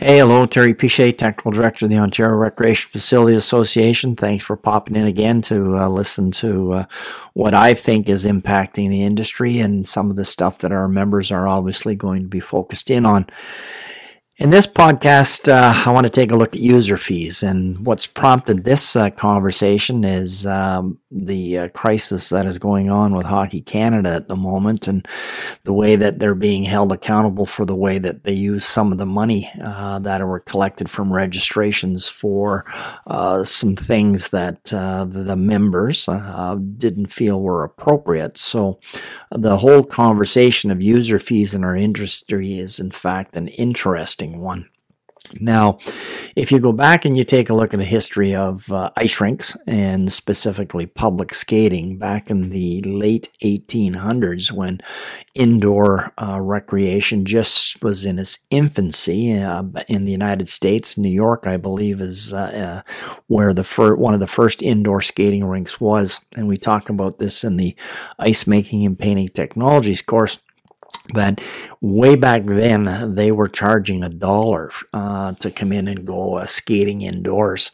Hey, hello, Terry Piche, Technical Director of the Ontario Recreation Facility Association. Thanks for popping in again to uh, listen to uh, what I think is impacting the industry and some of the stuff that our members are obviously going to be focused in on. In this podcast, uh, I want to take a look at user fees. And what's prompted this uh, conversation is um, the uh, crisis that is going on with Hockey Canada at the moment and the way that they're being held accountable for the way that they use some of the money uh, that were collected from registrations for uh, some things that uh, the members didn't feel were appropriate. So the whole conversation of user fees in our industry is, in fact, an interesting one. Now, if you go back and you take a look at the history of uh, ice rinks and specifically public skating back in the late 1800s when indoor uh, recreation just was in its infancy uh, in the United States, New York, I believe, is uh, uh, where the fir- one of the first indoor skating rinks was. And we talk about this in the ice making and painting technologies course that way back then they were charging a dollar uh, to come in and go uh, skating indoors,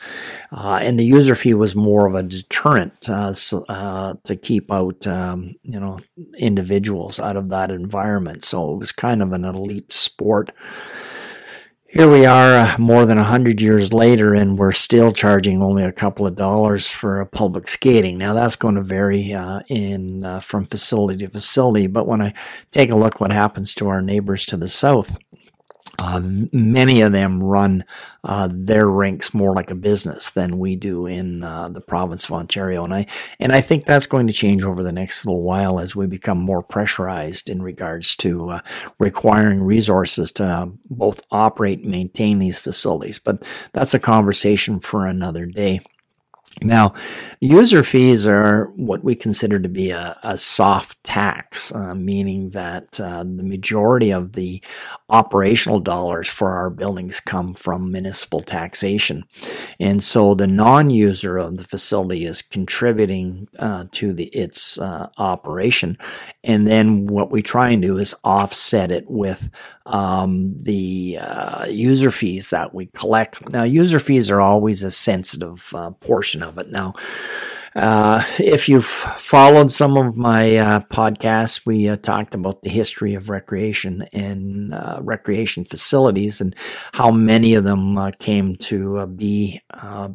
uh, and the user fee was more of a deterrent uh, so, uh, to keep out um, you know individuals out of that environment. So it was kind of an elite sport. Here we are uh, more than 100 years later, and we're still charging only a couple of dollars for a public skating. Now, that's going to vary uh, in uh, from facility to facility, but when I take a look what happens to our neighbors to the south, uh, many of them run uh, their rinks more like a business than we do in uh, the province of Ontario, and I and I think that's going to change over the next little while as we become more pressurized in regards to uh, requiring resources to both operate and maintain these facilities. But that's a conversation for another day. Now, user fees are what we consider to be a, a soft tax, uh, meaning that uh, the majority of the operational dollars for our buildings come from municipal taxation. And so the non user of the facility is contributing uh, to the, its uh, operation. And then what we try and do is offset it with um, the uh, user fees that we collect. Now, user fees are always a sensitive uh, portion of it. Now, uh, if you've followed some of my uh, podcasts, we uh, talked about the history of recreation and uh, recreation facilities and how many of them uh, came to uh, be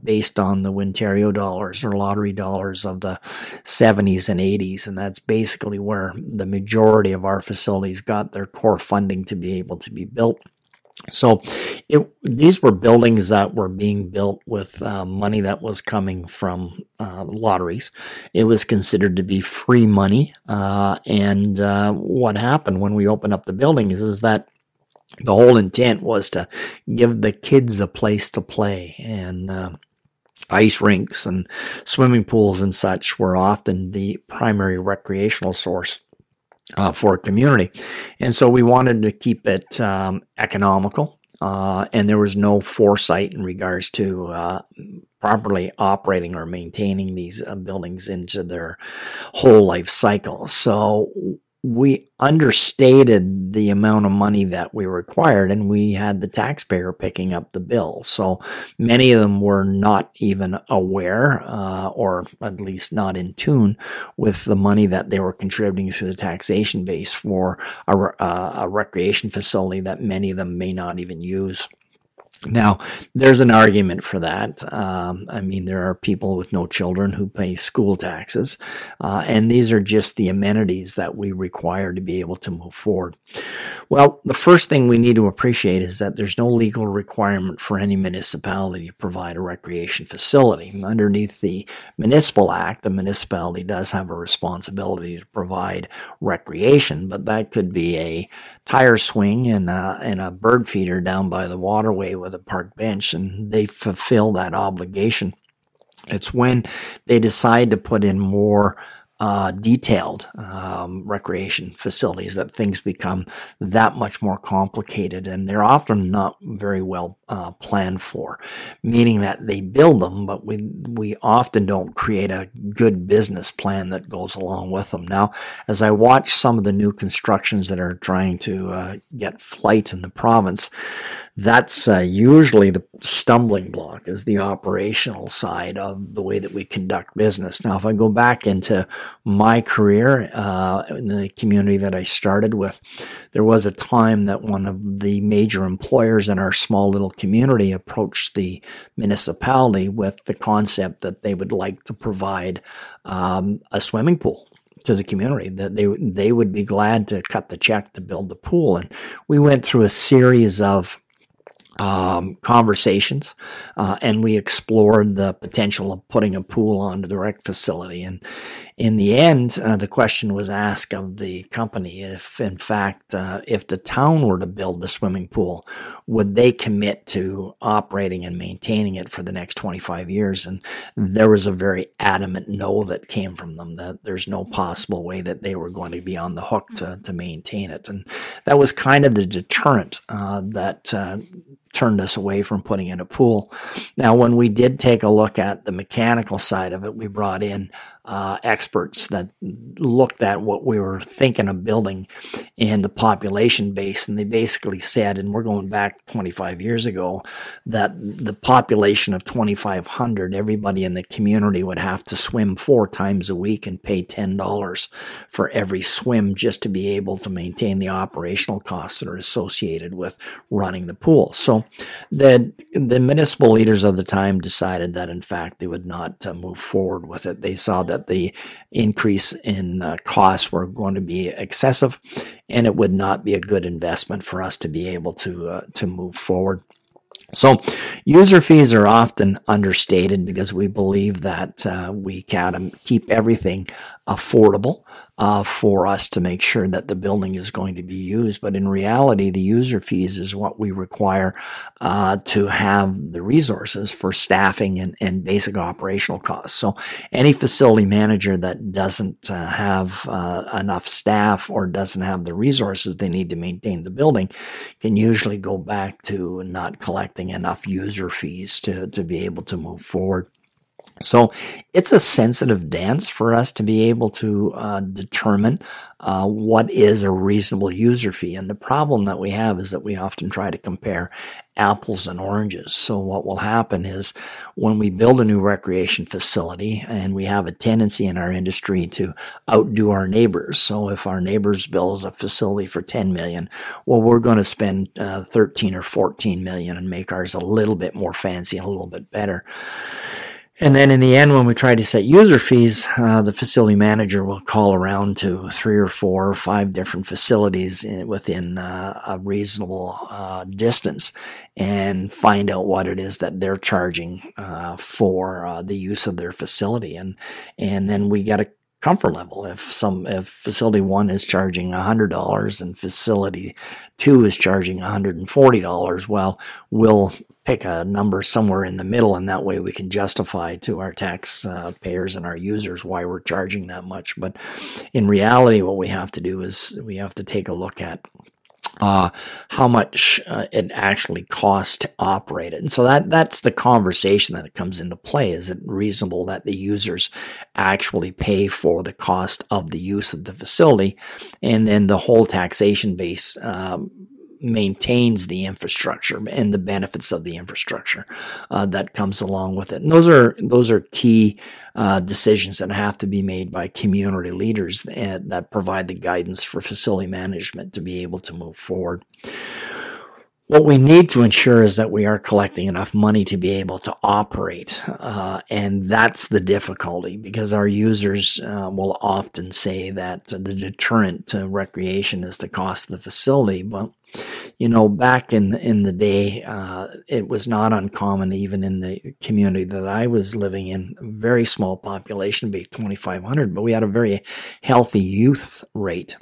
based on the Wintario dollars or lottery dollars of the 70s and 80s. And that's basically where the majority of our facilities got their core funding to be able to be built. So it, these were buildings that were being built with uh, money that was coming from uh, lotteries. It was considered to be free money. Uh, and uh, what happened when we opened up the buildings is that the whole intent was to give the kids a place to play. And uh, ice rinks and swimming pools and such were often the primary recreational source uh, for a community. And so we wanted to keep it um, economical, uh, and there was no foresight in regards to uh, properly operating or maintaining these uh, buildings into their whole life cycle. So we understated the amount of money that we required and we had the taxpayer picking up the bill. So many of them were not even aware, uh, or at least not in tune with the money that they were contributing to the taxation base for a, uh, a recreation facility that many of them may not even use. Now, there's an argument for that. Um, I mean, there are people with no children who pay school taxes, uh, and these are just the amenities that we require to be able to move forward. Well, the first thing we need to appreciate is that there's no legal requirement for any municipality to provide a recreation facility. Underneath the Municipal Act, the municipality does have a responsibility to provide recreation, but that could be a tire swing and a, and a bird feeder down by the waterway with a park bench, and they fulfill that obligation. It's when they decide to put in more uh, detailed um, recreation facilities that things become that much more complicated and they're often not very well uh, planned for meaning that they build them but we we often don't create a good business plan that goes along with them now as i watch some of the new constructions that are trying to uh, get flight in the province that's uh, usually the stumbling block is the operational side of the way that we conduct business. Now, if I go back into my career uh, in the community that I started with, there was a time that one of the major employers in our small little community approached the municipality with the concept that they would like to provide um, a swimming pool to the community that they they would be glad to cut the check to build the pool and we went through a series of um, conversations, uh, and we explored the potential of putting a pool onto the rec facility. And in the end, uh, the question was asked of the company if, in fact, uh, if the town were to build the swimming pool, would they commit to operating and maintaining it for the next 25 years? And there was a very adamant no that came from them that there's no possible way that they were going to be on the hook to, to maintain it. And that was kind of the deterrent uh, that uh, turned us away from putting in a pool. Now, when we did take a look at the mechanical side of it, we brought in uh, experts that looked at what we were thinking of building and the population base. And they basically said, and we're going back 25 years ago, that the population of 2,500, everybody in the community would have to swim four times a week and pay $10 for every swim just to be able to maintain the operational costs that are associated with running the pool. So the, the municipal leaders of the time decided that, in fact, they would not uh, move forward with it. They saw that the increase in uh, costs were going to be excessive, and it would not be a good investment for us to be able to uh, to move forward. So, user fees are often understated because we believe that uh, we can keep everything affordable uh, for us to make sure that the building is going to be used. But in reality, the user fees is what we require uh, to have the resources for staffing and, and, basic operational costs. So any facility manager that doesn't uh, have uh, enough staff or doesn't have the resources they need to maintain the building can usually go back to not collecting enough user fees to, to be able to move forward. So it's a sensitive dance for us to be able to uh, determine uh, what is a reasonable user fee. And the problem that we have is that we often try to compare apples and oranges. So what will happen is when we build a new recreation facility and we have a tendency in our industry to outdo our neighbors. So if our neighbors builds a facility for 10 million, well, we're going to spend uh, 13 or 14 million and make ours a little bit more fancy and a little bit better. And then in the end, when we try to set user fees, uh, the facility manager will call around to three or four or five different facilities in, within uh, a reasonable uh, distance and find out what it is that they're charging uh, for uh, the use of their facility. And, and then we get a comfort level. If some, if facility one is charging $100 and facility two is charging $140, well, we'll pick a number somewhere in the middle, and that way we can justify to our tax uh, payers and our users why we're charging that much. But in reality, what we have to do is we have to take a look at uh, how much uh, it actually costs to operate it. And so that that's the conversation that it comes into play. Is it reasonable that the users actually pay for the cost of the use of the facility, and then the whole taxation base um, maintains the infrastructure and the benefits of the infrastructure uh, that comes along with it. And those are those are key uh, decisions that have to be made by community leaders that, that provide the guidance for facility management to be able to move forward. What we need to ensure is that we are collecting enough money to be able to operate. Uh, and that's the difficulty because our users uh, will often say that the deterrent to recreation is the cost of the facility. But, you know, back in, in the day, uh, it was not uncommon, even in the community that I was living in, very small population, be 2,500, but we had a very healthy youth rate.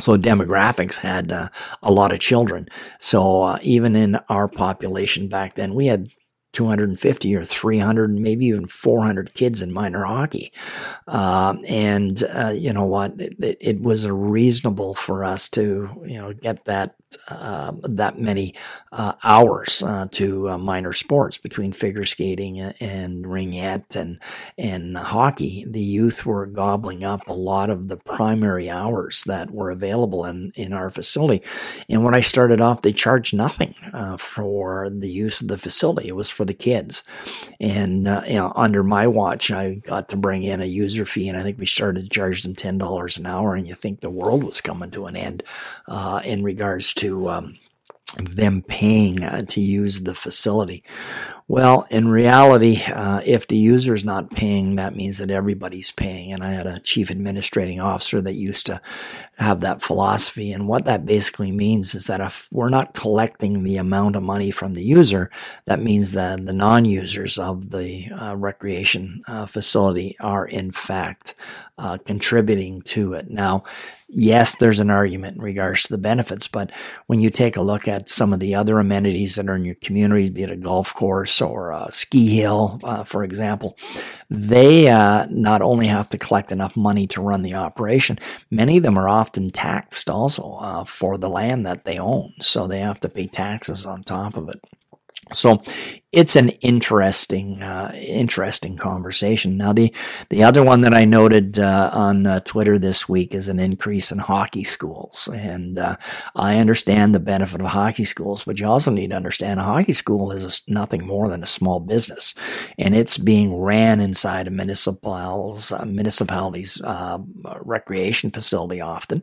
So demographics had uh, a lot of children. So uh, even in our population back then, we had 250 or 300, maybe even 400 kids in minor hockey. Uh, and uh, you know what? It, it, was reasonable for us to, you know, get that uh, that many uh, hours uh, to uh, minor sports between figure skating and ringette and and hockey. The youth were gobbling up a lot of the primary hours that were available in in our facility. And when I started off, they charged nothing for the use of the facility. It was for the kids. And uh, you know, under my watch, I got to bring in a user fee, and I think we started to charge them ten dollars an hour. And you think the world was coming to an end in regards to to um, them paying uh, to use the facility. Well, in reality, uh, if the user is not paying, that means that everybody's paying. And I had a chief administrating officer that used to have that philosophy. And what that basically means is that if we're not collecting the amount of money from the user, that means that the non-users of the uh, recreation uh, facility are in fact uh, contributing to it. Now, yes, there's an argument in regards to the benefits, but when you take a look at some of the other amenities that are in your community, be it a golf course or a ski hill, uh, for example, they uh, not only have to collect enough money to run the operation, many of them are often taxed also uh, for the land that they own. So they have to pay taxes on top of it. So it's an interesting, uh, interesting conversation. Now, the the other one that I noted uh, on uh, Twitter this week is an increase in hockey schools, and uh, I understand the benefit of hockey schools, but you also need to understand a hockey school is a, nothing more than a small business, and it's being ran inside a municipal's uh, municipality's uh, recreation facility often,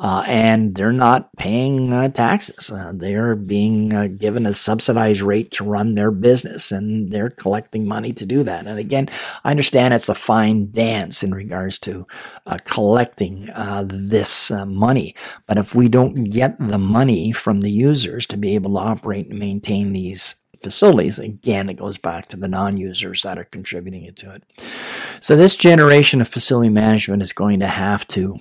and they're not paying taxes. they're being given a subsidized rate to run their business business and they're collecting money to do that. And again, I understand it's a fine dance in regards to uh, collecting uh, this uh, money. But if we don't get the money from the users to be able to operate and maintain these facilities. Again, it goes back to the non users that are contributing to it. So, this generation of facility management is going to have to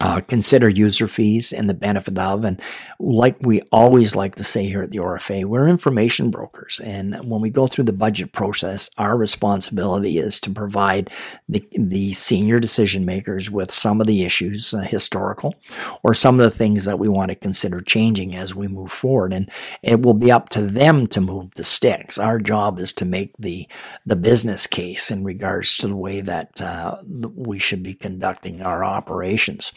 uh, consider user fees and the benefit of. And like we always like to say here at the RFA, we're information brokers. And when we go through the budget process, our responsibility is to provide the, the senior decision makers with some of the issues, uh, historical, or some of the things that we want to consider changing as we move forward. And it will be up to them to move the sticks. Our job is to make the, the business case in regards to the way that uh, we should be conducting our operations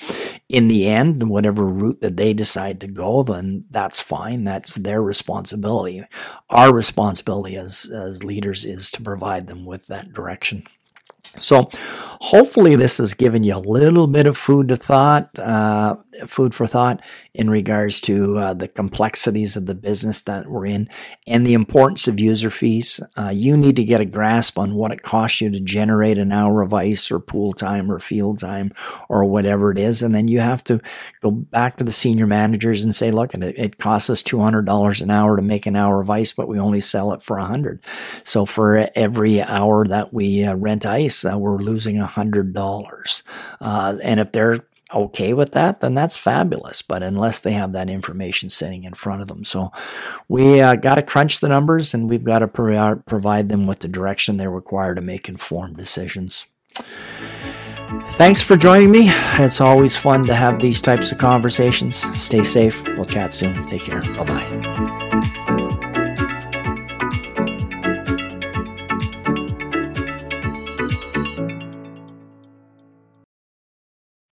in the end, whatever route that they decide to go, then that's fine. That's their responsibility. Our responsibility as, as leaders is to provide them with that direction. So, hopefully, this has given you a little bit of food to thought, uh, food for thought in regards to uh, the complexities of the business that we're in and the importance of user fees. Uh, you need to get a grasp on what it costs you to generate an hour of ice or pool time or field time or whatever it is, and then you have to go back to the senior managers and say, "Look, it, it costs us two hundred dollars an hour to make an hour of ice, but we only sell it for a hundred. So for every hour that we uh, rent ice." Uh, we're losing a hundred dollars. Uh, and if they're okay with that, then that's fabulous. But unless they have that information sitting in front of them, so we uh, got to crunch the numbers and we've got to pro- provide them with the direction they require to make informed decisions. Thanks for joining me. It's always fun to have these types of conversations. Stay safe. We'll chat soon. Take care. Bye bye.